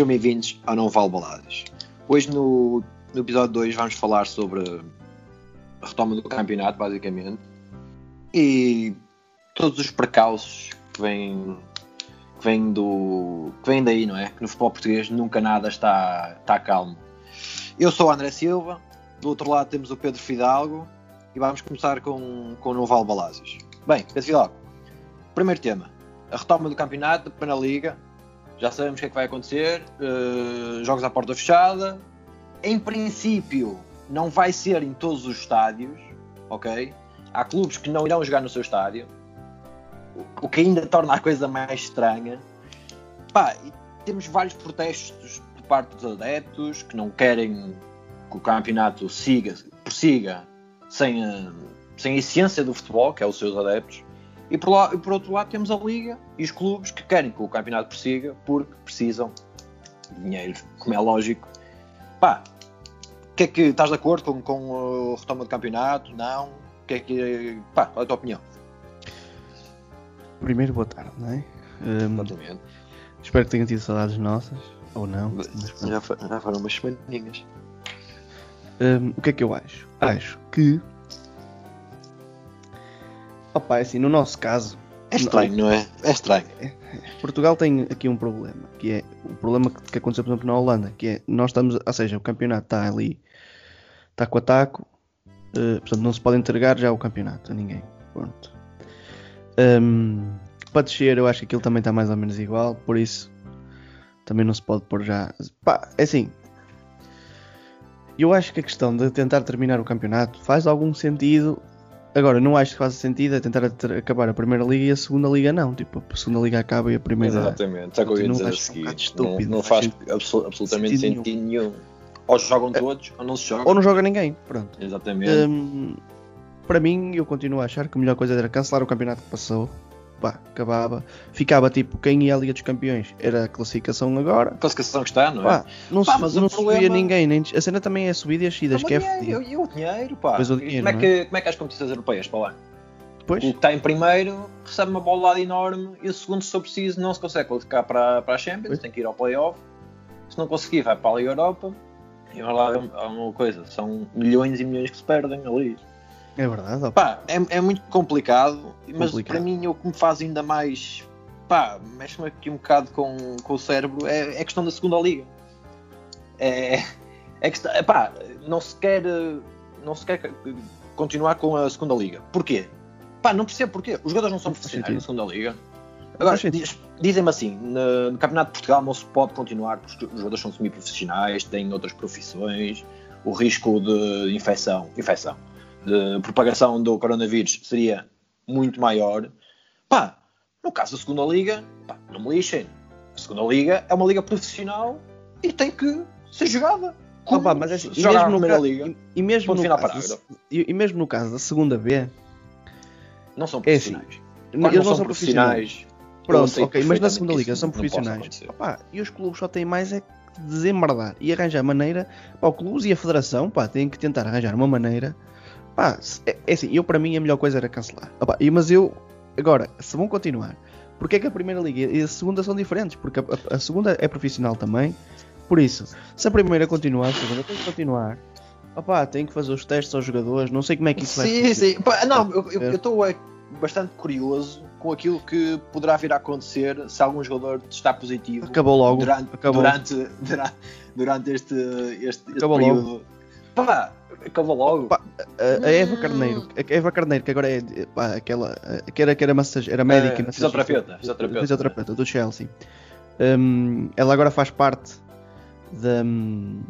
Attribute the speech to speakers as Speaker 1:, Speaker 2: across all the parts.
Speaker 1: Sejam bem-vindos ao Não Vale Baladas. Hoje no, no episódio 2 vamos falar sobre a retoma do campeonato, basicamente, e todos os precalços que vêm, que vêm, do, que vêm daí, não é? Que no futebol português nunca nada está, está calmo. Eu sou o André Silva, do outro lado temos o Pedro Fidalgo e vamos começar com, com o Não Vale Baladas. Bem, Pedro Fidalgo, primeiro tema, a retoma do campeonato da Primeira Liga, já sabemos o que é que vai acontecer, uh, jogos à porta fechada, em princípio não vai ser em todos os estádios, ok? Há clubes que não irão jogar no seu estádio, o que ainda torna a coisa mais estranha. Pá, temos vários protestos por parte dos adeptos que não querem que o campeonato siga, prossiga sem a, sem a essência do futebol, que é os seus adeptos. E por, lá, e por outro lado temos a Liga e os clubes que querem que o campeonato prossiga porque precisam de dinheiro, como é lógico. Pá, que é que estás de acordo com, com o retoma do campeonato? Não? Que é que. Pá, qual é a tua opinião?
Speaker 2: Primeiro, boa tarde, não é? Um, Exatamente. Espero que tenham tido saudades nossas, ou não.
Speaker 1: Já, já foram umas semaninhas.
Speaker 2: Um, o que é que eu acho? Acho que Opa, é assim, no nosso caso.
Speaker 1: É estranho, não é? É estranho. É,
Speaker 2: Portugal tem aqui um problema, que é o problema que, aconteceu, por exemplo, na Holanda, que é nós estamos, ou seja, o campeonato está ali, está com ataco, uh, portanto não se pode entregar já o campeonato a ninguém. Pronto. Um, para descer, eu acho que aquilo também está mais ou menos igual, por isso também não se pode pôr já. Pá, é assim. Eu acho que a questão de tentar terminar o campeonato faz algum sentido Agora, não acho que faça sentido é tentar acabar a primeira liga e a segunda liga não. Tipo, a segunda liga acaba e a primeira.
Speaker 1: Exatamente, só que eu ia dizer a seguir. Um não, não faz absol absolutamente sentido, sentido nenhum. nenhum. Ou jogam é. todos, ou não se jogam.
Speaker 2: Ou não joga ninguém, pronto.
Speaker 1: Exatamente. Um,
Speaker 2: para mim, eu continuo a achar que a melhor coisa era cancelar o campeonato que passou pá, acabava. Ficava tipo, quem ia à Liga dos Campeões era a classificação agora. A
Speaker 1: classificação que está, não é? Pá,
Speaker 2: não, pá, mas não problema... subia ninguém, nem... a cena também é subida e descidas, que é
Speaker 1: E o dinheiro, pá. O dinheiro, como, é que, é? como é que as competições europeias para lá? Pois. O que está em primeiro recebe uma bolada enorme e o segundo, se for preciso, não se consegue qualificar para, para a Champions, pois. tem que ir ao playoff. Se não conseguir, vai para a Liga Europa. E lá é uma coisa, são milhões e milhões que se perdem ali.
Speaker 2: É verdade.
Speaker 1: Pá, é, é muito complicado, mas complicado. para mim o que me faz ainda mais. Pá, mexe-me aqui um bocado com, com o cérebro é, é a questão da segunda liga. É, é que, pá, não se quer. Não se quer continuar com a segunda liga. Porquê? Pá, não percebo porquê. Os jogadores não são profissionais na segunda liga. Agora, dizem-me assim, no, no, Campeonato de Portugal não se pode continuar porque os jogadores são semi-profissionais, têm outras profissões, o risco de infecção, infecção de propagação do coronavírus seria muito maior. Pá, no caso da segunda liga, pá, não me lixem. A segunda liga é uma liga profissional e tem que ser jogada.
Speaker 2: Como ah, mas é assim, e, mesmo no ca... liga, e, e, mesmo no caso, e, e, mesmo no caso da segunda B,
Speaker 1: não são profissionais. É assim,
Speaker 2: eles não, não são profissionais. profissionais. Pronto, ok, mas na segunda liga são profissionais. Opa, e os clubes só têm mais é que desembardar e arranjar maneira. Pá, o clube e a federação pá, têm que tentar arranjar uma maneira Pá, é, é assim, eu para mim a melhor coisa era cancelar. Opa, mas eu, agora, se vão continuar, porque é que a primeira liga e a segunda são diferentes? Porque a, a, a segunda é profissional também. Por isso, se a primeira continuar, a segunda tem que continuar. Opa, tem que fazer os testes aos jogadores, não sei como é que isso
Speaker 1: sim, vai Sim, sim. Não, eu estou é, bastante curioso com aquilo que poderá vir a acontecer se algum jogador está positivo.
Speaker 2: Acabou logo.
Speaker 1: Durante,
Speaker 2: Acabou.
Speaker 1: durante, durante, este, este, este período. Logo. Pá, acabou logo. Pá,
Speaker 2: a, a, Eva Carneiro, a Eva Carneiro, que agora é pá, aquela que era, que era, massage, era médica,
Speaker 1: uh, fisioterapeuta, fisioterapeuta,
Speaker 2: fisioterapeuta do Chelsea. Um, ela agora faz parte da, um,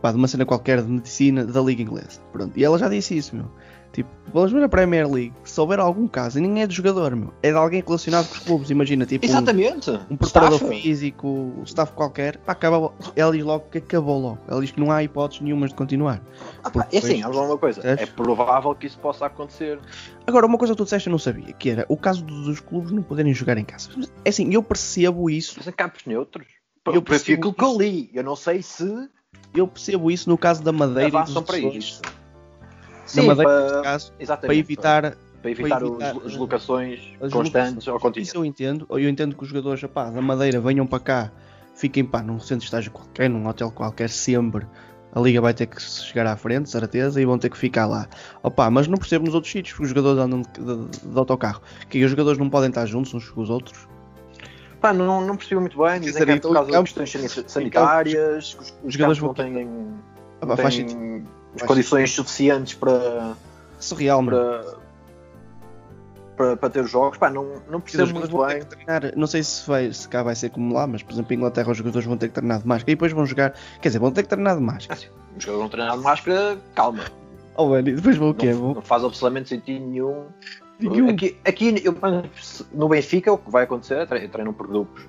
Speaker 2: pá, de uma cena qualquer de medicina da Liga Inglesa. Pronto. E ela já disse isso, meu. Tipo, vamos ver a Premier League, se houver algum caso, e nem é de jogador, meu, é de alguém relacionado com os clubes, imagina, tipo
Speaker 1: Exatamente.
Speaker 2: um, um preparador staff. físico, um staff qualquer, pá, acaba, ela diz logo que acabou logo, ela diz que não há hipóteses nenhumas de continuar.
Speaker 1: Ah, pá, é assim, vamos uma coisa, é provável que isso possa acontecer.
Speaker 2: Agora, uma coisa que tu disseste eu não sabia, que era o caso dos clubes não poderem jogar em casa. É assim, eu percebo isso.
Speaker 1: Mas em campos neutros. Eu percebo aquilo que eu li, eu não sei se...
Speaker 2: Eu percebo isso no caso da Madeira
Speaker 1: e dos para isso.
Speaker 2: Sim, na Madeira, para, caso, para evitar
Speaker 1: para evitar, para evitar as locações as constantes ao continente.
Speaker 2: Isso eu entendo. Eu entendo que os jogadores opá, da Madeira venham para cá fiquem pá, num centro de estágio qualquer, num hotel qualquer, sempre. A liga vai ter que chegar à frente, certeza, e vão ter que ficar lá. Opa, mas não percebo nos outros sítios, porque os jogadores andam de, de, de autocarro. Que os jogadores não podem estar juntos uns com os outros.
Speaker 1: Pá, não, não percebi muito bem, dizem que é
Speaker 2: então,
Speaker 1: por causa de
Speaker 2: campos-
Speaker 1: questões sanitárias, que os, os
Speaker 2: jogadores
Speaker 1: não têm,
Speaker 2: Ah,
Speaker 1: têm. As condições suficientes para,
Speaker 2: Surreal,
Speaker 1: para, para, para ter os jogos. Pá, não, não percebo muito
Speaker 2: vão
Speaker 1: bem.
Speaker 2: treinar, não sei se, vai, se cá vai ser como lá, mas por exemplo em Inglaterra os jogadores vão ter que treinar de máscara e depois vão jogar, quer dizer, vão ter que treinar de máscara.
Speaker 1: Assim, os jogadores não treinam de máscara, calma.
Speaker 2: Oh, mano, e depois vão o quê?
Speaker 1: Não,
Speaker 2: Vão...
Speaker 1: não faz absolutamente sentido nenhum.
Speaker 2: Nenhum.
Speaker 1: Aqui, aqui eu, no Benfica, o que vai acontecer é tre- treinam por grupos.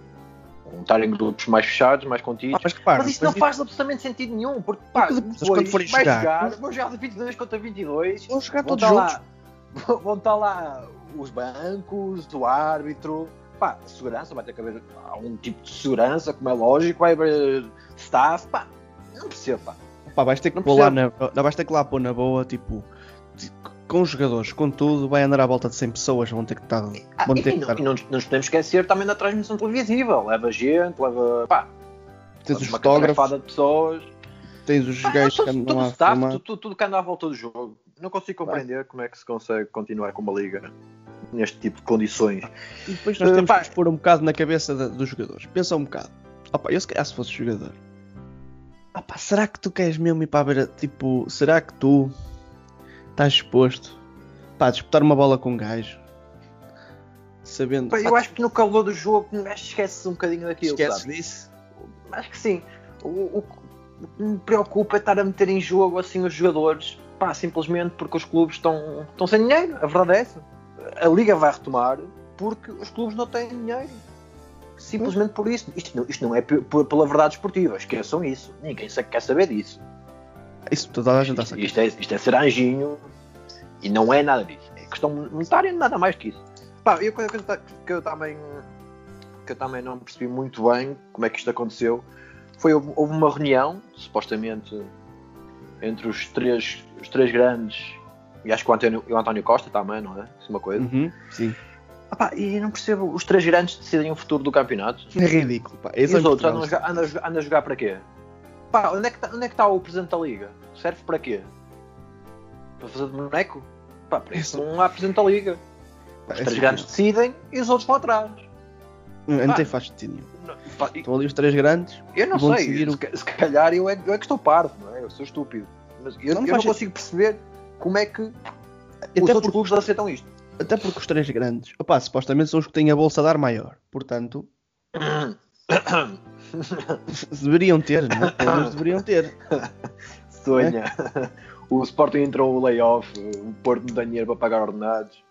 Speaker 1: Vão estar em grupos mais fechados, mais contidos.
Speaker 2: Ah, mas repara,
Speaker 1: mas isso não faz absolutamente sentido nenhum, porque pá,
Speaker 2: Porque depois, quando forem jogar-
Speaker 1: jogar, vão jogar de 22 contra 22,
Speaker 2: vão jogar
Speaker 1: vão
Speaker 2: todos
Speaker 1: estar,
Speaker 2: juntos.
Speaker 1: lá, vão estar lá os bancos, o árbitro, pá, segurança, vai ter que haver algum tipo de segurança, como é lógico, vai haver staff, pá, não percebo, pá.
Speaker 2: Pá, vais ter que
Speaker 1: Não
Speaker 2: pôr lá na, vais ter que lá pôr na boa, tipo, com os jogadores, com tudo, vai andar à volta de 100 pessoas, vão ter que estar.
Speaker 1: Ah,
Speaker 2: vão ter
Speaker 1: e
Speaker 2: que
Speaker 1: não,
Speaker 2: estar.
Speaker 1: não, nos- podemos esquecer também da transmissão televisiva, leva gente, leva, pá,
Speaker 2: Tens os
Speaker 1: uma
Speaker 2: fotógrafos,
Speaker 1: de pessoas.
Speaker 2: tens os
Speaker 1: Pá,
Speaker 2: gajos que andam lá
Speaker 1: staff, tudo, tudo, tudo que anda à volta do jogo. Não consigo compreender como é que se consegue continuar com uma liga neste tipo de condições.
Speaker 2: E depois nós
Speaker 1: Eh,
Speaker 2: temos
Speaker 1: pá.
Speaker 2: que pôr um bocado na cabeça da- dos jogadores. Pensa um bocado. Opa, eu se calhar se fosse jogador. Opa, será que tu queres mesmo ir para a beira? Tipo, será que tu estás disposto pá, a disputar uma bola com um gajo? Sabendo.
Speaker 1: Pá, eu acho que no calor do jogo o gajo esquece um bocadinho daquilo,
Speaker 2: esqueces
Speaker 1: sabe?
Speaker 2: disso?
Speaker 1: Acho que sim. O, o- o que me preocupa é estar a meter em jogo assim os jogadores, pá, simplesmente porque os clubes estão, estão sem dinheiro. A verdade é essa. A liga vai retomar porque os clubes não têm dinheiro. Simplesmente por isso. Isto não, isto não é pela verdade esportiva. Esqueçam isso. Ninguém quer saber disso.
Speaker 2: Isso, toda a gente está
Speaker 1: Isto, é, isto é ser anjinho e não é nada disso. É questão monetária, nada mais que isso. Pá, e a coisa que eu, ta- que eu também que eu também não percebi muito bem como é que isto aconteceu foi houve, houve uma reunião, supostamente entre os três, os três grandes e acho que o António, e o António Costa também, não é? Isso é uma coisa.
Speaker 2: Uhum, sim.
Speaker 1: Ah pá, e não percebo, os três grandes decidem o futuro do campeonato.
Speaker 2: É ridículo. Pá.
Speaker 1: E
Speaker 2: Esse é
Speaker 1: os outros a jogar, andam a jogar- andam a jogar para quê? Pá, onde é que está está o presidente da liga? Serve para quê? Para fazer de boneco? Pá, para isso não há presidente da liga.
Speaker 2: Pá,
Speaker 1: Os
Speaker 2: é
Speaker 1: três
Speaker 2: assim,
Speaker 1: grandes decidem e os outros vão atrás.
Speaker 2: Não
Speaker 1: Pá.
Speaker 2: tem faz sentido nenhum.
Speaker 1: Não, pá,
Speaker 2: Estão ali os três grandes.
Speaker 1: eu não sei,
Speaker 2: decidir o-
Speaker 1: se, ca- se calhar eu é, eu é que estou parvo, não é? Eu sou estúpido. Mas eu
Speaker 2: Não
Speaker 1: eu não, consigo perceber como é que os
Speaker 2: Até
Speaker 1: outros
Speaker 2: porque,
Speaker 1: clubes aceitam isto.
Speaker 2: até porque os três grandes, opá, supostamente são os que têm a bolsa a dar maior. Portanto, deveriam ter, não é? Pelo menos deveriam ter.
Speaker 1: Sonha. O Sporting entrou o layoff, o Porto não tem dinheiro para pagar ordenados.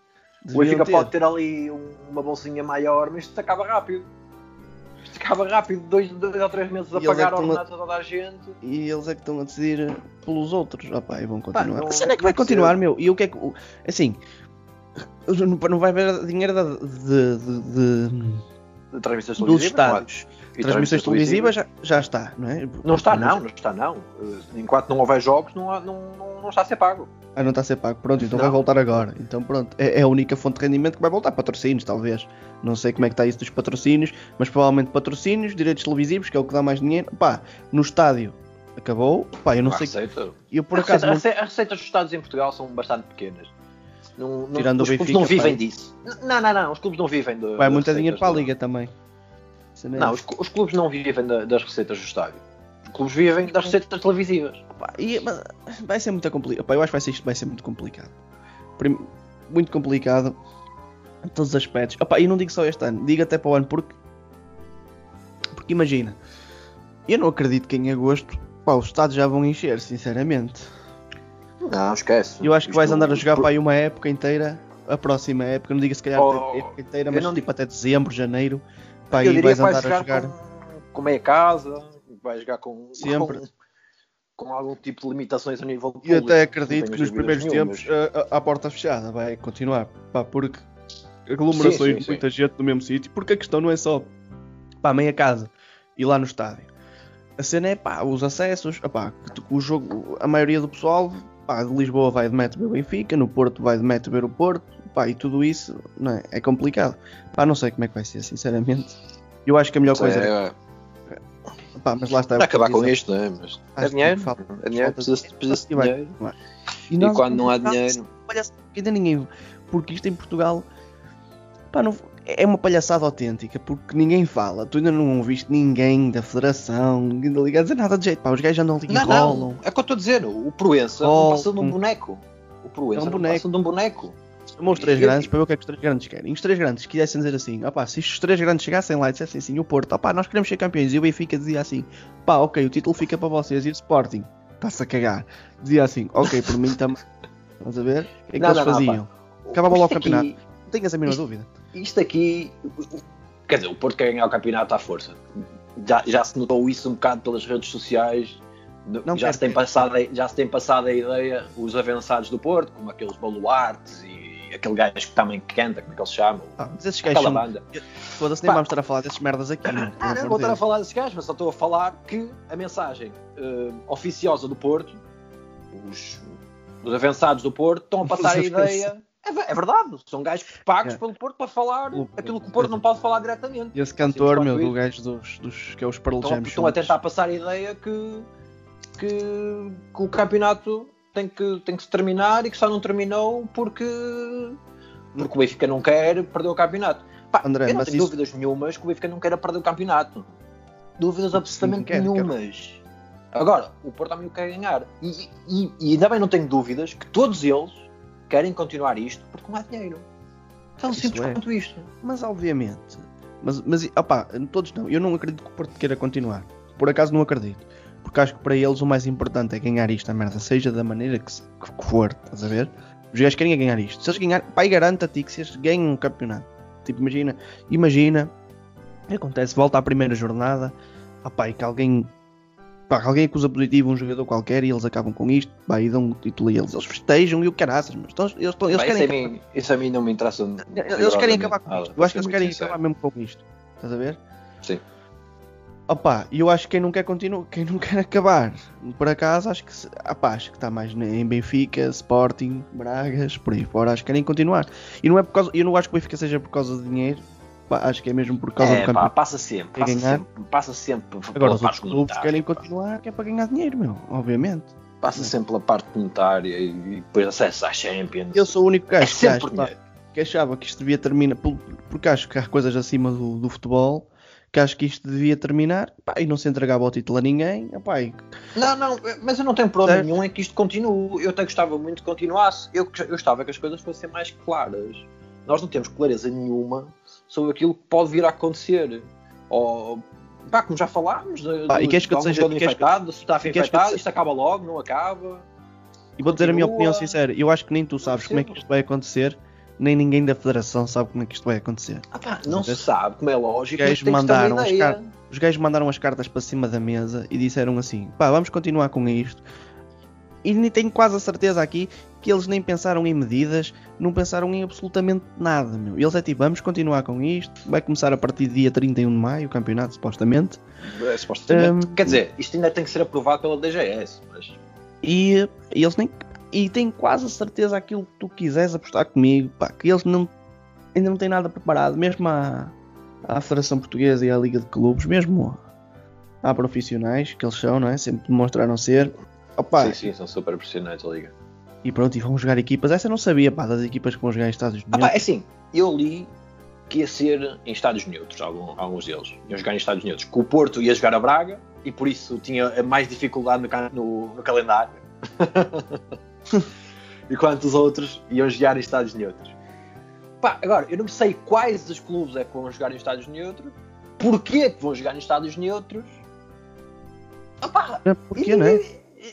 Speaker 1: O
Speaker 2: Deveriam
Speaker 1: Benfica pode ter ali um- uma bolsinha maior, mas isto acaba rápido. Isto acaba rápido, dois, dois ou três meses a
Speaker 2: E é
Speaker 1: pagar
Speaker 2: a-
Speaker 1: ordenados a toda a gente.
Speaker 2: E eles é que estão a decidir pelos outros. Opá, e vão continuar.
Speaker 1: não-
Speaker 2: a cena é que vai
Speaker 1: não percebo.
Speaker 2: continuar, meu. E o que é que. o- Assim. Não não vai haver dinheiro da- de, de, de-
Speaker 1: De
Speaker 2: dos estádios.
Speaker 1: E
Speaker 2: Transmissões televisivas já, já está, não é?
Speaker 1: Não está não, não está não. Enquanto não houver jogos, não, há- não, não, não está a ser pago.
Speaker 2: Ah, não está a ser pago. Pronto, então
Speaker 1: Não.
Speaker 2: vai voltar agora. Então pronto. É, é a única fonte de rendimento que vai voltar. Patrocínios, talvez. Não sei como é que está isso dos patrocínios, mas provavelmente patrocínios, direitos televisivos, que é o que dá mais dinheiro. Pá, no estádio acabou. Pá, eu não
Speaker 1: A
Speaker 2: sei.
Speaker 1: receita.
Speaker 2: Eu por
Speaker 1: A
Speaker 2: acaso.
Speaker 1: receita-
Speaker 2: não-
Speaker 1: As receitas dos Estados em Portugal são bastante pequenas. Não, não,
Speaker 2: Tirando o
Speaker 1: os clubes
Speaker 2: Benfica,
Speaker 1: não vivem
Speaker 2: pá.
Speaker 1: disso. Não, não, não. Os clubes não vivem de.
Speaker 2: Vai muito dinheiro para a liga também. É
Speaker 1: Não, os, os clubes não vivem da- das receitas do estádio. Os clubes vivem das receitas televisivas.
Speaker 2: Pá, e- mas vai ser muito complicado. Eu acho que vai ser, isto vai ser muito complicado. Prim- muito complicado em todos os aspectos. Opá, e não digo só este ano, digo até para o ano, porque. Porque imagina, eu não acredito que em agosto pá, os estados já vão encher, sinceramente.
Speaker 1: Não, esquece.
Speaker 2: Eu acho que vais andar a
Speaker 1: não-
Speaker 2: jogar para aí uma época inteira, a próxima época, não digo se calhar
Speaker 1: Oh,
Speaker 2: a época inteira, mas
Speaker 1: não
Speaker 2: tipo até dezembro, janeiro. Pá,
Speaker 1: eu diria que
Speaker 2: a
Speaker 1: jogar,
Speaker 2: jogar.
Speaker 1: Com, com meia casa, vais jogar com,
Speaker 2: Sempre.
Speaker 1: com, com algum tipo de limitações a nível
Speaker 2: E eu
Speaker 1: público.
Speaker 2: até
Speaker 1: não
Speaker 2: acredito que nos primeiros tempos a, a- porta fechada vai continuar, pá, porque aglomerações
Speaker 1: Sim, sim,
Speaker 2: de
Speaker 1: sim.
Speaker 2: muita gente no mesmo sítio, porque a questão não é só pá, meia casa e lá no estádio. A cena é pá, os acessos, pá, o jogo, a maioria do pessoal pá, de Lisboa vai de metro ver o Benfica, no Porto vai de metro ver o Porto, pá, e tudo isso não é, é complicado. Pá, não sei como é que vai ser, sinceramente. Eu acho que a melhor coisa é
Speaker 1: É,
Speaker 2: Pá, mas lá está.
Speaker 1: Para acabar com isto, não é? Mas é dinheiro,
Speaker 2: falta-
Speaker 1: é dinheiro, precisa-se precisa de
Speaker 2: e
Speaker 1: dinheiro. E
Speaker 2: nós
Speaker 1: quando não há dinheiro,
Speaker 2: palhaçada, ainda ninguém. Porque isto em Portugal. Pá, não, é uma palhaçada autêntica. Porque ninguém fala. Tu ainda não ouviste ninguém da federação, ninguém da liga a dizer nada de jeito. Pá, os gajos andam ali e
Speaker 1: Não,
Speaker 2: rolam.
Speaker 1: não, é o que eu estou a dizer. O Proença
Speaker 2: Oh,
Speaker 1: não passa de um boneco. O Proença
Speaker 2: É um
Speaker 1: não
Speaker 2: boneco.
Speaker 1: passa de um boneco.
Speaker 2: Chamou os três grandes para ver o que é que os três grandes querem. Os três grandes quisessem dizer assim: opá, se os três grandes chegassem lá e dissessem assim, o Porto, opá, nós queremos ser campeões. E o Benfica dizia assim: pá, ok, o título fica para vocês. E o Sporting está-se a cagar. Dizia assim: ok, por mim também. Estás a ver? O que é que
Speaker 1: Não,
Speaker 2: eles
Speaker 1: não, não,
Speaker 2: faziam? Acabava logo o
Speaker 1: Isto aqui-
Speaker 2: campeonato. Não tenhas a mínima dúvida.
Speaker 1: Isto aqui, quer dizer, o Porto quer ganhar o campeonato à força. Já, já se notou isso um bocado pelas redes sociais.
Speaker 2: Não
Speaker 1: já, se tem passado, já se tem passado a ideia, os avançados do Porto, como aqueles baluartes e aquele gajo que também canta, como é que ele se chama?
Speaker 2: Ah, mas esses gajos são.
Speaker 1: banda.
Speaker 2: Foda-se, nem
Speaker 1: Pá.
Speaker 2: vamos estar a falar desses merdas aqui.
Speaker 1: Ah, não vou estar a falar desses gajos, mas só estou a falar que a mensagem eh, oficiosa do Porto, os, os avançados do Porto, estão a passar a ideia. É, é verdade, são gajos pagos
Speaker 2: É.
Speaker 1: pelo Porto para falar
Speaker 2: O-
Speaker 1: aquilo que o Porto não pode falar diretamente.
Speaker 2: E esse cantor, meu, do gajo dos, dos. que é os Pearl Jam.
Speaker 1: estão a tentar passar a ideia que, que, que o campeonato tem que, tem que se terminar e que só não terminou porque, porque o Benfica não quer perder o campeonato. Pá,
Speaker 2: André,
Speaker 1: eu não tenho
Speaker 2: isso-
Speaker 1: dúvidas nenhumas que o Benfica não queira perder o campeonato. Dúvidas absolutamente
Speaker 2: quer, quer.
Speaker 1: nenhumas. Agora, o Porto também o quer ganhar. E, e, e ainda bem não tenho dúvidas que todos eles querem continuar isto porque não há dinheiro. Tão
Speaker 2: Isso
Speaker 1: simples
Speaker 2: é.
Speaker 1: quanto isto.
Speaker 2: Mas obviamente. Mas, mas opá, todos não. Eu não acredito que o Porto queira continuar. Por acaso não acredito. Porque acho que para eles o mais importante é ganhar isto, a merda, seja da maneira que, que for, estás a ver? Os gajos querem é ganhar isto. Se eles ganharem, pai, garanta-te que se eles ganham um campeonato. Tipo, imagina, imagina, acontece, volta à primeira jornada, opá, e que alguém, pá, que alguém acusa positivo um jogador qualquer e eles acabam com isto, pá, e dão um título a eles. Eles festejam e o caraças, mas estão- eles, estão- eles
Speaker 1: Pá,
Speaker 2: querem
Speaker 1: isso, a mim, isso a mim não me interessa.
Speaker 2: eles querem acabar com isto. Eu acho que eles
Speaker 1: ser
Speaker 2: querem
Speaker 1: sincero.
Speaker 2: acabar mesmo com isto. Estás a ver?
Speaker 1: Sim.
Speaker 2: Opa, e eu acho que quem não quer continuar, quem não quer acabar, por acaso, acho que opá, acho que está mais em Benfica, Sporting, Bragas, por aí fora, acho que querem continuar. E não é por causa, eu não acho que o Benfica seja por causa de dinheiro, pá, acho que é mesmo por causa do
Speaker 1: É, pá,
Speaker 2: campeonato.
Speaker 1: passa sempre, passa
Speaker 2: ganhar?
Speaker 1: sempre, passa sempre
Speaker 2: Agora os outros clubes querem
Speaker 1: pá.
Speaker 2: continuar, que é para ganhar dinheiro, meu, obviamente.
Speaker 1: Passa sempre pela parte monetária e, e depois acesso à Champions.
Speaker 2: Eu sou o único
Speaker 1: é
Speaker 2: gajo que,
Speaker 1: sempre
Speaker 2: acho- que achava que isto devia terminar, por- porque acho que há coisas acima do, do futebol, que acho que isto devia terminar, pá, e não se entregava o título a ninguém, pá, e
Speaker 1: Não, não, mas eu não tenho problema
Speaker 2: Certo.
Speaker 1: nenhum em que isto continue. Eu até gostava muito que continuasse. Eu, eu gostava que as coisas fossem mais claras. Nós não temos clareza nenhuma sobre aquilo que pode vir a acontecer. Ou, pá, como já falámos, de-
Speaker 2: Pá, e queres que eu te seja- que-
Speaker 1: infectado, se está
Speaker 2: que eu te
Speaker 1: infectado,
Speaker 2: seja-
Speaker 1: isto acaba logo, não acaba.
Speaker 2: E vou dizer a minha opinião sincera, eu acho que nem tu sabes como é que isto vai acontecer, nem ninguém da federação sabe como é que isto vai acontecer.
Speaker 1: Ah, pá, não se sabe, como é lógico,
Speaker 2: Os gajos mandaram as cartas. Os gajos mandaram as cartas para cima da mesa e disseram assim: pá, vamos continuar com isto. E nem tenho quase a certeza aqui que eles nem pensaram em medidas, não pensaram em absolutamente nada, meu. Eles é tipo, vamos continuar com isto, vai começar a partir do dia 31 de maio o campeonato, supostamente.
Speaker 1: É, supostamente.
Speaker 2: Hum,
Speaker 1: Quer dizer, isto ainda tem que ser aprovado pela DGS, mas
Speaker 2: E, e eles nem. E tenho quase a certeza aquilo que tu quiseres apostar comigo, pá, que eles não, ainda não têm nada preparado, mesmo à, à Federação Portuguesa e à Liga de Clubes, mesmo há profissionais que eles são, não é? Sempre demonstraram ser. Opa,
Speaker 1: sim, sim, são super profissionais a liga.
Speaker 2: E pronto, e vão jogar equipas. Essa eu não sabia, pá, das equipas que vão jogar em Estados
Speaker 1: Ah,
Speaker 2: Unidos.
Speaker 1: pá, é assim, eu li que ia ser em estádios neutros, algum- alguns deles. Iam jogar em estádios neutros. Que o Porto ia jogar a Braga e por isso tinha mais dificuldade no, no- no calendário. Enquanto os outros iam jogar em estádios neutros. Pá, agora, eu não sei quais dos clubes é que vão jogar em estádios neutros, porquê que vão jogar em estádios neutros. Ah, pá,
Speaker 2: Porquê, não é?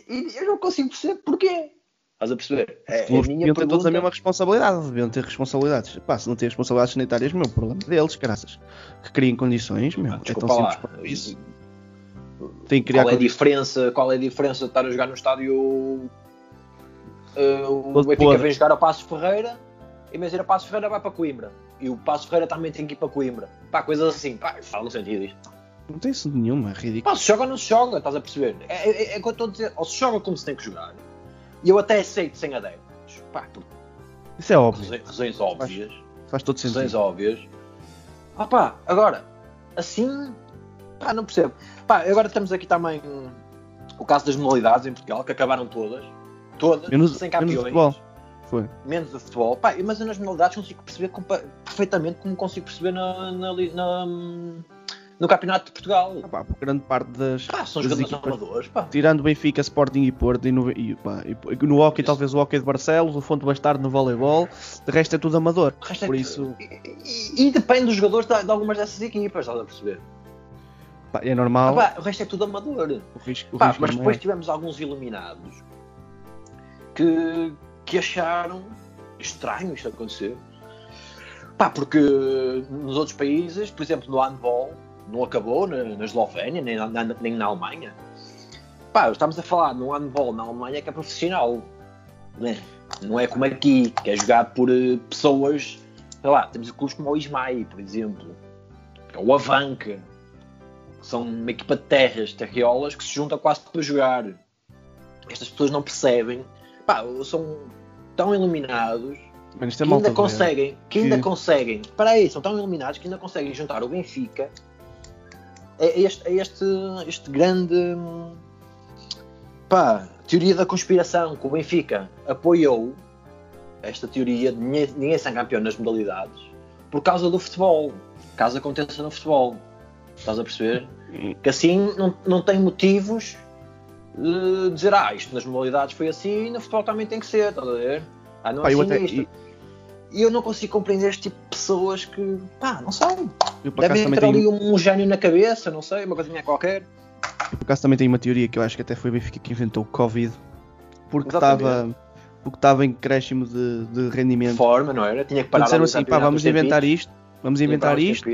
Speaker 1: eu não consigo perceber porquê. Estás a perceber? É, é
Speaker 2: Os
Speaker 1: minha
Speaker 2: deviam ter todos a mesma responsabilidade, deviam ter responsabilidades. Pá, se não têm responsabilidades sanitárias, meu problema é deles, graças. Que criem condições, meu.
Speaker 1: Ah,
Speaker 2: é tão simples isso. Tem que criar
Speaker 1: Qual é, a diferença, qual é a diferença de estar a jogar no estádio uh, o
Speaker 2: Todo
Speaker 1: Benfica vem jogar a Passos Ferreira e imagina a Passos Ferreira vai para Coimbra. E o Passos Ferreira também tem que ir para Coimbra. Pá, coisas assim, pá, fala no sentido isto.
Speaker 2: Não tem isso nenhuma, é ridículo.
Speaker 1: pá, se joga ou não se joga, estás a perceber? É, é, é o que eu estou a dizer, ou se joga como se tem que jogar. E eu até aceito sem adeptos. Pá, por
Speaker 2: Isso é óbvio.
Speaker 1: razões, razões óbvias.
Speaker 2: Faz todo
Speaker 1: razões
Speaker 2: sentido.
Speaker 1: óbvias. Ah pá, agora assim Pá, não percebo. Pá, agora temos aqui também o caso das modalidades em Portugal, que acabaram todas. Todas,
Speaker 2: Menos-
Speaker 1: sem
Speaker 2: menos o
Speaker 1: campeões.
Speaker 2: futebol. Foi.
Speaker 1: menos o futebol. Pá, mas eu nas modalidades consigo perceber perfeitamente como consigo perceber na, na na- no Campeonato de Portugal.
Speaker 2: Ah, pá, grande parte das,
Speaker 1: Pá, são
Speaker 2: das
Speaker 1: jogadores
Speaker 2: equipas,
Speaker 1: amadores. Pá.
Speaker 2: tirando Benfica, Sporting e Porto, e no, e, pá, e no hockey talvez o hockey de Barcelos, o Fonte Bastardo no voleibol, de resto é tudo amador.
Speaker 1: É
Speaker 2: Por isso
Speaker 1: E, e- depende dos jogadores de, de algumas dessas equipas, estás a perceber?
Speaker 2: pá, é normal.
Speaker 1: Ah, pá, o resto é tudo amador.
Speaker 2: o risco, o
Speaker 1: Pá,
Speaker 2: risco
Speaker 1: mas
Speaker 2: é
Speaker 1: depois
Speaker 2: maior.
Speaker 1: tivemos alguns iluminados que, que acharam estranho isto acontecer. Pá, porque nos outros países, por exemplo, no handball, não acabou na, na Eslovénia, nem na, nem na Alemanha. Pá, estamos a falar no handball na Alemanha que é profissional. Né? Não é como aqui, que é jogado por eh, pessoas, sei lá, temos clubes como o Ismael, por exemplo, ou o Avanca, que são uma equipa de terras, terriolas, que se junta quase para jogar. Estas pessoas não percebem, pá, são tão iluminados
Speaker 2: isto é
Speaker 1: que ainda conseguem, que ainda
Speaker 2: Que-
Speaker 1: conseguem, para aí, são tão iluminados que ainda conseguem juntar o Benfica a este, a este, este grande hum, pá, teoria da conspiração que o Benfica apoiou esta teoria de ninguém, ninguém ser campeão nas modalidades por causa do futebol, caso aconteça no futebol. Estás a perceber? Que assim não, não tem motivos de dizer, ah, isto nas modalidades foi assim e no futebol também tem que ser, estás a ver? Ah, não
Speaker 2: Pá,
Speaker 1: é
Speaker 2: eu
Speaker 1: assim
Speaker 2: até-
Speaker 1: isto. E eu não consigo compreender este tipo de pessoas que, pá, não sei.
Speaker 2: Eu
Speaker 1: Devem ter ali
Speaker 2: tenho,
Speaker 1: um gênio na cabeça, não sei, uma coisinha qualquer.
Speaker 2: eu por acaso também tenho uma teoria que eu acho que até foi o Benfica que inventou o Covid, porque estava porque estava em crescimo de, de
Speaker 1: De
Speaker 2: rendimento.
Speaker 1: forma, não era? Tinha que parar
Speaker 2: disseram assim, pá, vamos inventar isto, vamos inventar isto,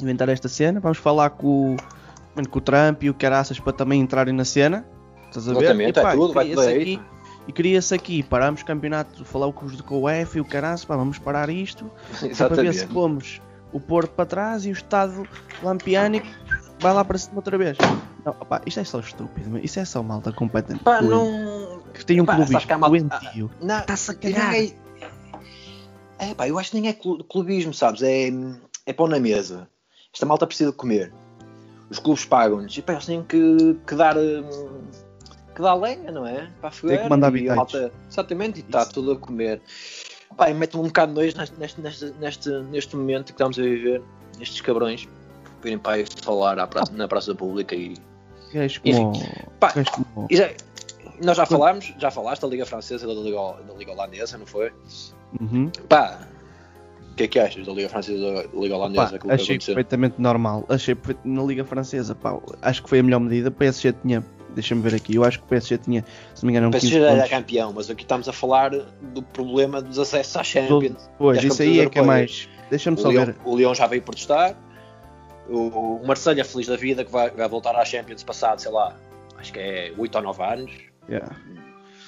Speaker 2: inventar esta cena, vamos falar com, o- com o Trump e o Caraças para também entrarem na cena. Estás a ver?
Speaker 1: Exatamente,
Speaker 2: E, pá,
Speaker 1: é tudo, vai tudo aí.
Speaker 2: aqui, E queria-se aqui, parámos o campeonato, falar com os com o F e o Caraças, pá, vamos parar isto, é para ver se pomos o Porto para trás e o Estado lampiânico vai lá para cima outra vez. Não, opá, isto é só estúpido, mas isso é só malta completamente
Speaker 1: Pá, não.
Speaker 2: Que tem um
Speaker 1: Pá,
Speaker 2: clubismo doentio.
Speaker 1: Não,
Speaker 2: Está-se a cagar.
Speaker 1: ninguém- É pá, eu acho que nem é clu- clubismo, sabes? É, é pão na mesa. Esta malta precisa de comer. Os clubes pagam-lhes. E pá, eles têm que, que dar. hum, que dar lenha, não é? Para a fogueira.
Speaker 2: que mandar
Speaker 1: e Exatamente, e está tudo a comer. Pá, e mete-me um bocado de nojo neste, neste, neste, neste, momento que estamos a viver. Estes cabrões virem para aí falar pra- na praça pública e.
Speaker 2: Gajos
Speaker 1: Enfim, pá,
Speaker 2: gajos como-
Speaker 1: e já- nós já falámos, já falaste da Liga Francesa e da Liga, da Liga Holandesa, não foi?
Speaker 2: Uhum.
Speaker 1: Pá, que é que achas da Liga Francesa da Liga Holandesa?
Speaker 2: Pá, achei perfeitamente normal. Achei na Liga Francesa, pá, acho que foi a melhor medida. O PSG tinha, deixa-me ver aqui, eu acho que o PSG tinha, se não me engano,
Speaker 1: O
Speaker 2: 15
Speaker 1: PSG era
Speaker 2: pontos.
Speaker 1: campeão, mas aqui estamos a falar dos problemas dos acessos à Champions.
Speaker 2: Pois,
Speaker 1: das
Speaker 2: isso aí é que é mais. Deixa-me só ver.
Speaker 1: o Lyon já veio protestar. O, o Marselha feliz da vida que vai, vai voltar à Champions passado, sei lá, acho que é 8 ou 9 anos.
Speaker 2: Yeah.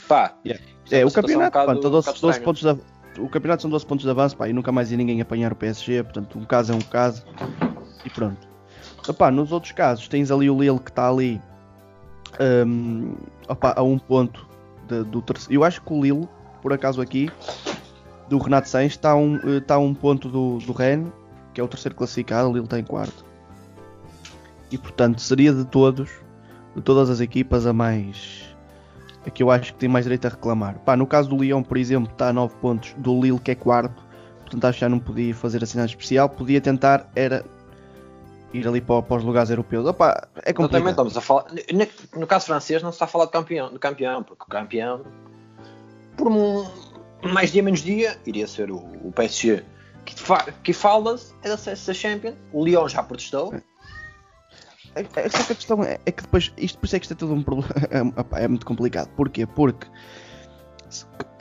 Speaker 1: Pá,
Speaker 2: Yeah.
Speaker 1: é
Speaker 2: É, o campeonato,
Speaker 1: um bocado-
Speaker 2: pronto, 12,
Speaker 1: um bocado
Speaker 2: 12
Speaker 1: estranha.
Speaker 2: pontos da, o campeonato são 12 pontos de avanço, pá, e nunca mais ia ninguém apanhar o PSG, portanto, um caso é um caso, e pronto. Opá, nos outros casos, tens ali o Lille que está ali hum, opá, a um ponto de- do terceiro. Eu acho que o Lille, por acaso aqui, do Renato Sainz, está um, eh, a um ponto do, do Rennes, que é o terceiro classificado, o Lille está em quarto. E portanto, seria de todos, de todas as equipas, a mais é que eu acho que tem mais direito a reclamar. Pá, no caso do Lyon, por exemplo, está a 9 pontos do Lille, que é quarto, portanto acho que já não podia fazer nada especial. Podia tentar, era ir ali para, para os lugares europeus. Opa, é complicado.
Speaker 1: estamos a falar. No, no caso francês, não se está a falar de campeão, de campeão porque o campeão, por um, mais dia menos dia, iria ser o, o PSG. Que, fa- que fala-se é de acesso a Champions. O Lyon já protestou.
Speaker 2: É, só que a questão é, é que depois, isto por isso é que isto é tudo um problema, é, é muito complicado. Porquê? Porque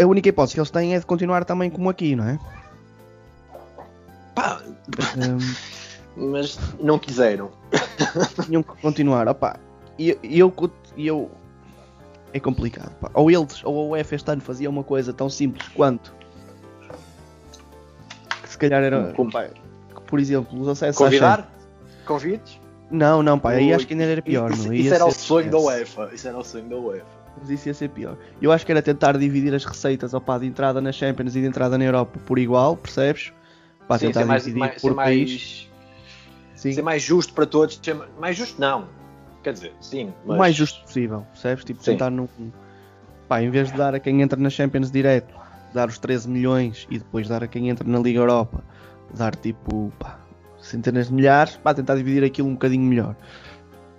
Speaker 2: a única hipótese que eles têm é de continuar também como aqui, não é?
Speaker 1: Pá,
Speaker 2: Hum,
Speaker 1: mas não quiseram.
Speaker 2: tinham que continuar. Opá, e eu, eu é complicado. pá. Ou eles, ou a UEFA este ano fazia uma coisa tão simples quanto que se calhar era,
Speaker 1: Como?
Speaker 2: pá, por exemplo, os acessos
Speaker 1: Convidar? Convites?
Speaker 2: Não, não, pá, aí acho que ainda era pior.
Speaker 1: Isso, isso era o sonho da. UEFA. Isso era o sonho da UEFA.
Speaker 2: Mas isso ia ser pior. Eu acho que era tentar dividir as receitas opá, de entrada na Champions e de entrada na Europa por igual, percebes? Para
Speaker 1: Sim,
Speaker 2: tentar
Speaker 1: ser mais,
Speaker 2: dividir
Speaker 1: mais,
Speaker 2: por
Speaker 1: ser
Speaker 2: país.
Speaker 1: mais,
Speaker 2: Sim.
Speaker 1: ser mais justo para todos. mais justo, não. Quer dizer, sim.
Speaker 2: O mais justo possível, percebes? Tipo,
Speaker 1: Sim.
Speaker 2: tentar num. Pá, em vez de dar a quem entra na Champions direto, dar os 13 milhões e depois dar a quem entra na Liga Europa, dar tipo, pá, centenas de milhares, pá, tentar dividir aquilo um bocadinho melhor.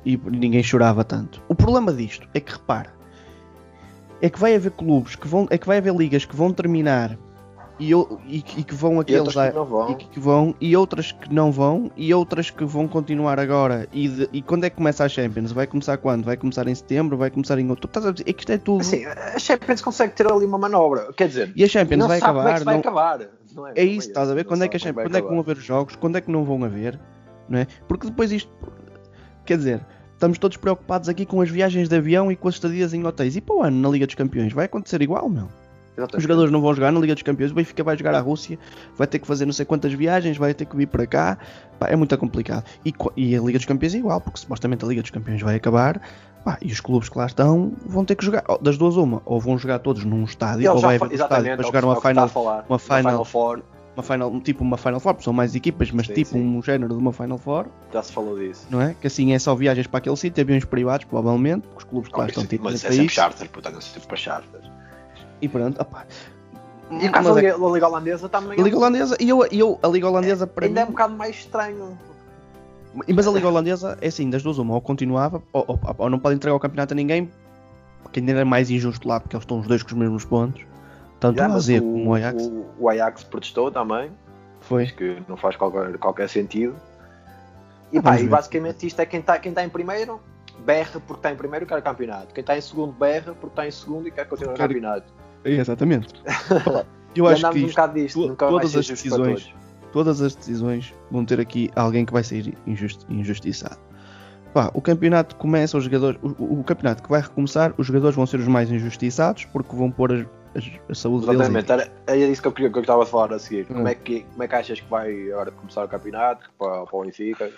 Speaker 2: E ninguém chorava tanto. O problema disto é que, repara, é que vai haver clubes que vão, é que vai haver ligas que vão terminar e, eu- e, que- e que vão aqueles
Speaker 1: que não vão.
Speaker 2: e que, que vão, e outras que não vão, e outras que vão continuar agora. E, de- e quando é que começa a Champions? Vai começar quando? Vai começar em setembro? Vai começar em outubro? Estás a dizer? É que isto é tudo.
Speaker 1: Assim, a Champions consegue ter ali uma manobra. Quer dizer,
Speaker 2: e a Champions
Speaker 1: não
Speaker 2: vai
Speaker 1: é
Speaker 2: acabar.
Speaker 1: se vai
Speaker 2: não-
Speaker 1: acabar. Não
Speaker 2: É
Speaker 1: não
Speaker 2: isso, estás a ver?
Speaker 1: não
Speaker 2: Quando é que, Champions,
Speaker 1: como
Speaker 2: quando é que vão
Speaker 1: acabar.
Speaker 2: haver os jogos? Quando é que não vão haver? Não é? Porque depois isto. Quer dizer, estamos todos preocupados aqui com as viagens de avião e com as estadias em hotéis. E para o ano, na Liga dos Campeões, vai acontecer igual, meu? Os
Speaker 1: Exatamente.
Speaker 2: jogadores não vão jogar na Liga dos Campeões, o Benfica vai jogar à Rússia, vai ter que fazer não sei quantas viagens, vai ter que vir para cá, Pá, é muito complicado. E, e a Liga dos Campeões é igual, porque supostamente a Liga dos Campeões vai acabar, pá, e os clubes que lá estão vão ter que jogar, oh, das duas uma, ou vão jogar todos num estádio, ou vai haver um estádio
Speaker 1: exatamente,
Speaker 2: para
Speaker 1: é
Speaker 2: jogar uma
Speaker 1: é
Speaker 2: final,
Speaker 1: falar.
Speaker 2: uma final-
Speaker 1: Four,
Speaker 2: uma final, tipo uma Final Four, porque são mais equipas, mas
Speaker 1: Sim,
Speaker 2: tipo
Speaker 1: sim.
Speaker 2: um género de uma Final Four,
Speaker 1: já se falou disso.
Speaker 2: não é? Que assim é só viagens para aquele sítio, aviões privados, provavelmente, porque os clubes que lá estão tipo
Speaker 1: mas é sempre
Speaker 2: país,
Speaker 1: charter, portanto, é sempre para charter.
Speaker 2: E pronto, opá.
Speaker 1: E o caso
Speaker 2: Mas
Speaker 1: da
Speaker 2: é-
Speaker 1: Liga, Holandesa também
Speaker 2: Liga Holandesa, e eu, eu, a Liga Holandesa para
Speaker 1: ainda
Speaker 2: mim,
Speaker 1: é um bocado mais estranho.
Speaker 2: Mas a Liga Holandesa é assim, das duas uma, ou continuava, ou, ou- ou não pode entregar o campeonato a ninguém, porque ainda era mais injusto lá, porque eles estão os dois com os mesmos pontos. Tanto
Speaker 1: Já,
Speaker 2: o AZ como o Ajax.
Speaker 1: o, o Ajax protestou também,
Speaker 2: Foi.
Speaker 1: que não faz qualquer, qualquer sentido. E,
Speaker 2: Ah,
Speaker 1: pá, e basicamente isto é quem está quem tá em primeiro, berra porque está em primeiro e quer o campeonato. Quem está em segundo, berra porque está em segundo e quer continuar o campeonato.
Speaker 2: É, exatamente. Eu acho que
Speaker 1: um
Speaker 2: isto,
Speaker 1: disto,
Speaker 2: to- todas as decisões, todas as decisões vão ter aqui alguém que vai sair injusti- injustiçado. Pá, o campeonato começa, os jogadores, o, o- campeonato que vai recomeçar, os jogadores vão ser os mais injustiçados porque vão pôr as- as- a saúde deles em
Speaker 1: Exatamente, era, era isso que eu queria que eu estava a falar a seguir.
Speaker 2: Hum.
Speaker 1: Como, é que, como é que achas que vai agora começar o campeonato para, para o Benfica?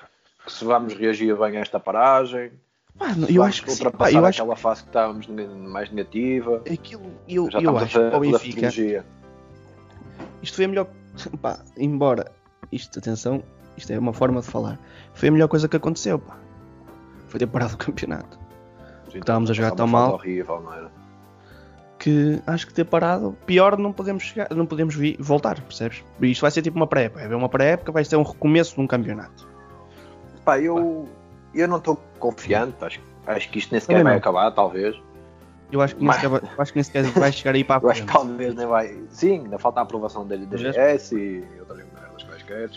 Speaker 1: Se vamos reagir bem a esta paragem? Se
Speaker 2: eu acho que sim. Pá, eu acho
Speaker 1: aquela fase que estávamos mais negativa.
Speaker 2: aquilo, eu,
Speaker 1: Já
Speaker 2: eu acho que o Benfica. Isto foi a melhor. Pá, embora. Isto, atenção, isto é uma forma de falar. Foi a melhor coisa que aconteceu, pá. Foi ter parado o campeonato. estávamos a jogar tão mal.
Speaker 1: horrível?
Speaker 2: Que acho que ter parado, pior não podemos chegar, não podemos vi- voltar, percebes? Isto vai ser tipo uma pré-época. Vai haver uma pré-época, vai ser um recomeço de um campeonato.
Speaker 1: Pá, eu, eu não estou confiante. Acho, acho que isto nem sequer vai acabar, talvez.
Speaker 2: Eu acho que nem
Speaker 1: Mas-
Speaker 2: sequer, vai- acho que nem sequer vai chegar aí para a
Speaker 1: Eu acho que
Speaker 2: frente.
Speaker 1: talvez nem vai. Sim, ainda falta a aprovação da, da GS e outras merdas quaisquer.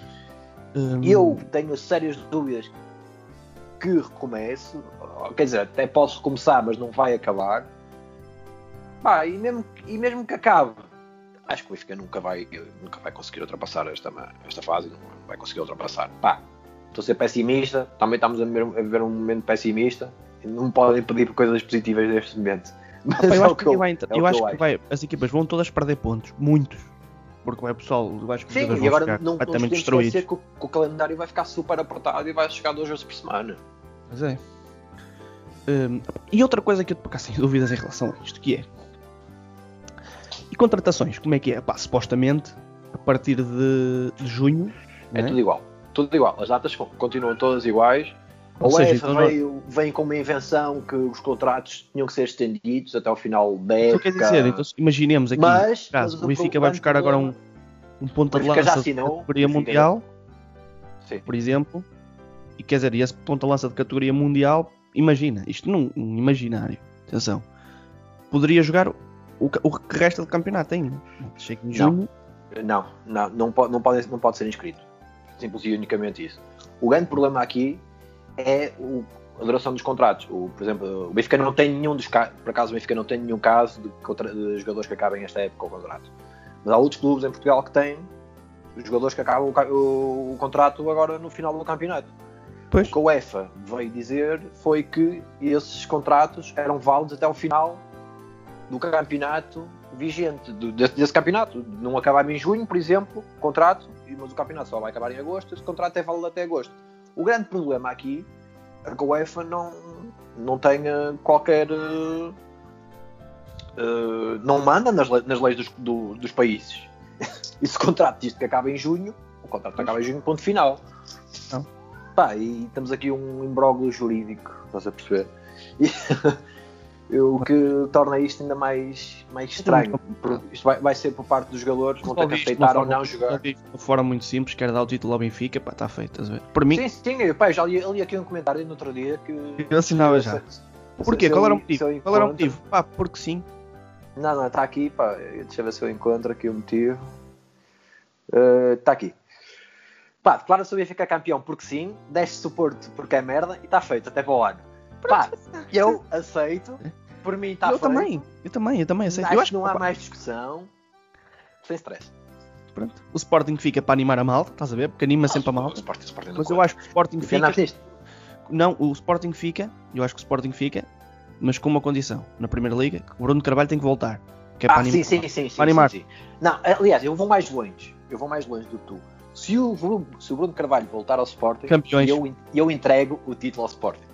Speaker 2: Hum,
Speaker 1: Eu tenho sérias dúvidas que recomece. Quer dizer, até posso recomeçar, mas não vai acabar. Pá, e mesmo, e mesmo que acabe, acho que o Benfica nunca vai, nunca vai conseguir ultrapassar esta, esta fase. Não vai conseguir ultrapassar. Pá, estou a ser pessimista. Também estamos a viver, um momento pessimista. Não podem pedir coisas positivas neste momento. Mas
Speaker 2: Pá, eu
Speaker 1: é
Speaker 2: acho que,
Speaker 1: eu-
Speaker 2: vai,
Speaker 1: é
Speaker 2: eu
Speaker 1: que
Speaker 2: acho
Speaker 1: eu
Speaker 2: que vai, as equipas vão todas perder pontos, muitos. Porque vai o pessoal, eu acho que
Speaker 1: Sim, e agora não, não podemos esquecer que o, que o calendário vai ficar super apertado e vai chegar duas vezes por semana.
Speaker 2: Mas é. Hum, e outra coisa que eu por acaso tenho dúvidas em relação a isto, que é. E contratações, como é que é? Pá, supostamente, a partir de, de junho.
Speaker 1: É
Speaker 2: né?
Speaker 1: tudo igual. Tudo igual. As datas con- continuam todas iguais.
Speaker 2: Ou
Speaker 1: A
Speaker 2: seja,
Speaker 1: UEFA
Speaker 2: então
Speaker 1: veio, vem com uma invenção que os contratos tinham que ser estendidos até ao final da
Speaker 2: Então
Speaker 1: época.
Speaker 2: quer dizer, então, imaginemos aqui,
Speaker 1: Mas-
Speaker 2: caso,
Speaker 1: mas
Speaker 2: o
Speaker 1: o
Speaker 2: Benfica vai buscar agora um, um ponta
Speaker 1: O
Speaker 2: de lança de categoria
Speaker 1: o
Speaker 2: mundial,
Speaker 1: Sim.
Speaker 2: por exemplo, e quer dizer, e esse ponta de lança de categoria mundial, imagina, isto num, num imaginário, atenção, poderia jogar o, o que resta do campeonato ainda. Chega em
Speaker 1: Não.
Speaker 2: junho,
Speaker 1: Não, não, não, pode, não pode ser inscrito. Simples e unicamente isso. O grande problema aqui é o- a duração dos contratos. O, por exemplo, o Benfica não tem nenhum dos casos, por acaso o Benfica não tem nenhum caso de, contra- de jogadores que acabem esta época o contrato. Mas há outros clubes em Portugal que têm jogadores que acabam o, o- o contrato agora no final do campeonato.
Speaker 2: pois,
Speaker 1: O que a UEFA veio dizer foi que esses contratos eram válidos até o final do campeonato vigente, do- desse, desse campeonato. Não acabava em junho, por exemplo, contrato, mas o campeonato só vai acabar em agosto, esse contrato é válido até agosto. O grande problema aqui é que a UEFA não, não tenha qualquer. eh, não manda nas, nas leis dos, do- dos países. E se o contrato diz que acaba em junho, o contrato acaba em junho, ponto final.
Speaker 2: Não.
Speaker 1: Pá, e temos aqui um imbróglio jurídico, estás a perceber? E, o que torna isto ainda mais, mais estranho. Isto vai, vai ser por parte dos jogadores, vão ter que aceitar ou não jogar.
Speaker 2: De uma forma muito simples, quer dar o título ao Benfica, pá, está feito, estás a ver? Por mim,
Speaker 1: Sim, sim, pá, já li, li aqui um comentário no outro dia que.
Speaker 2: eu assinava já. Porquê? Qual era o motivo? Qual era o motivo? Pá, porque sim.
Speaker 1: Não, não, está aqui, pá. Deixa eu ver se eu encontro aqui o motivo. Está aqui. Pá, declara-se o Benfica campeão porque sim, desce-se o Porto porque é merda e está feito até para o ano. Pá, eu aceito, por mim está
Speaker 2: eu
Speaker 1: feito.
Speaker 2: também, eu também, eu também aceito.
Speaker 1: Acho
Speaker 2: Eu
Speaker 1: que não há
Speaker 2: opa,
Speaker 1: mais discussão. Sem stress.
Speaker 2: pronto, o Sporting fica para animar a malta, estás a ver? Porque anima sempre a malta.
Speaker 1: Sporting, Sporting
Speaker 2: Mas eu acho que o Sporting fica. Não, o Sporting fica, eu acho que o Sporting fica, mas com uma condição. Na Primeira Liga, que o Bruno Carvalho tem que voltar. Que é para
Speaker 1: Ah,
Speaker 2: animar.
Speaker 1: sim, sim, sim, sim,
Speaker 2: Para animar.
Speaker 1: sim, sim. Não, aliás, eu vou mais longe. Eu vou mais longe do que tu. Se o Bruno, se o Bruno Carvalho voltar ao Sporting,
Speaker 2: Campeões.
Speaker 1: eu, eu entrego o título ao Sporting.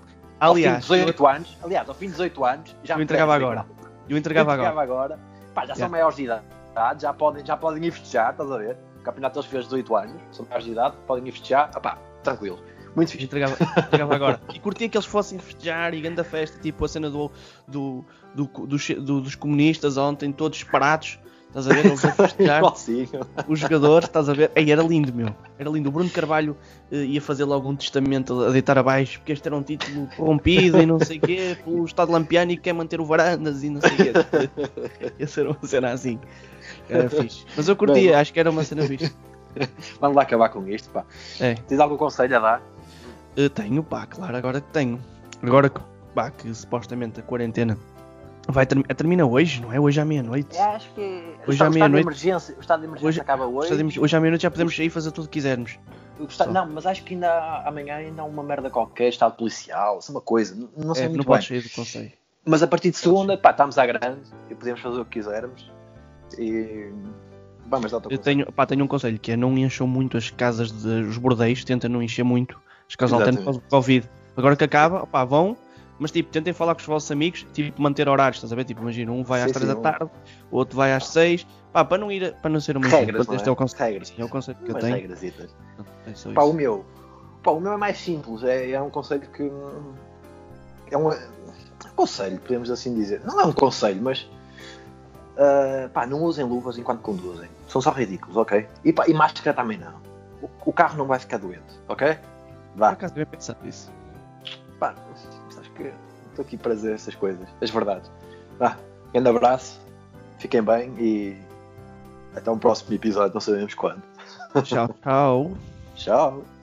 Speaker 2: Aliás,
Speaker 1: ao fim de 18 anos, aliás, ao fim de 18 anos, já
Speaker 2: Eu
Speaker 1: me
Speaker 2: entregava agora. Eu entregava
Speaker 1: Eu
Speaker 2: agora.
Speaker 1: entregava agora. Pá, já são
Speaker 2: Yeah.
Speaker 1: maiores de idade, já podem, já podem ir festejar, estás a ver? O campeonato deles fez 18 anos, são maiores de idade, podem ir festejar, pá, tranquilo. Muito
Speaker 2: Eu
Speaker 1: fixe.
Speaker 2: entregava, entregava agora. E curtia que eles fossem festejar e grande festa, tipo a cena do, do, do- dos- do- dos comunistas ontem, todos parados. Estás a ver? Eles a festejar. Os jogadores, estás a ver? Ei, era lindo, meu. Era lindo. O Bruno Carvalho eh, ia fazer logo um testamento a deitar abaixo, porque este era um título corrompido e não sei o quê, pelo Estado Lampiano e quer manter o Varandas e não sei o quê. ia ser uma cena assim. Era fixe. Mas eu curtia, acho que era uma cena fixe.
Speaker 1: Vamos lá acabar com isto, pá.
Speaker 2: É.
Speaker 1: Tens algum conselho a dar?
Speaker 2: Eh, tenho, pá, claro, agora que tenho. Agora que, pá, que supostamente a quarentena vai termi- termina hoje, não é? Hoje à meia-noite.
Speaker 1: É, acho que o
Speaker 2: Hoje à
Speaker 1: de
Speaker 2: meia-noite-
Speaker 1: emergência, o estado de emergência
Speaker 2: Hoje-
Speaker 1: acaba hoje.
Speaker 2: Hoje, hoje à meia-noite já podemos sair e fazer tudo o que quisermos.
Speaker 1: Não, mas acho que ainda há- amanhã ainda há uma merda qualquer, estado policial, é uma coisa, não, não sei
Speaker 2: É, não
Speaker 1: muito
Speaker 2: podes
Speaker 1: bem.
Speaker 2: sair do conselho.
Speaker 1: Mas a partir de segunda, pá, estamos à grande e podemos fazer o que quisermos. E vamos dar teu
Speaker 2: Eu tenho, pá, tenho um conselho que é não encham muito as casas de os bordéis, tenta não encher muito as casas alternas por causa do Covid. Agora que acaba, opá, vão, mas tipo, tentem falar com os vossos amigos, tipo, manter horários, estás a ver? Tipo, imagina, um vai às
Speaker 1: Sim,
Speaker 2: 3
Speaker 1: sim,
Speaker 2: da tarde, o outro vai às 6, pá, para não ir, para não ser uma
Speaker 1: Regras, não
Speaker 2: este
Speaker 1: é?
Speaker 2: é o conselho.
Speaker 1: Regras.
Speaker 2: Sim, é o conselho que eu tenho.
Speaker 1: regrasitas.
Speaker 2: É
Speaker 1: Pá, o meu. Pá, o meu é mais simples. É, é um conselho que. É um, é um conselho, podemos assim dizer. Não é um conselho, mas. ah, pá, não usem luvas enquanto conduzem. São só ridículos, ok? E, pá, e máscara também não. O, o carro não vai ficar doente, ok?
Speaker 2: Por
Speaker 1: Vá.
Speaker 2: acaso devia pensar nisso.
Speaker 1: Pá, que estou aqui para dizer essas coisas, as verdades. Vá, grande abraço, fiquem bem e até um próximo episódio, não sabemos quando.
Speaker 2: Tchau, tchau.
Speaker 1: Tchau.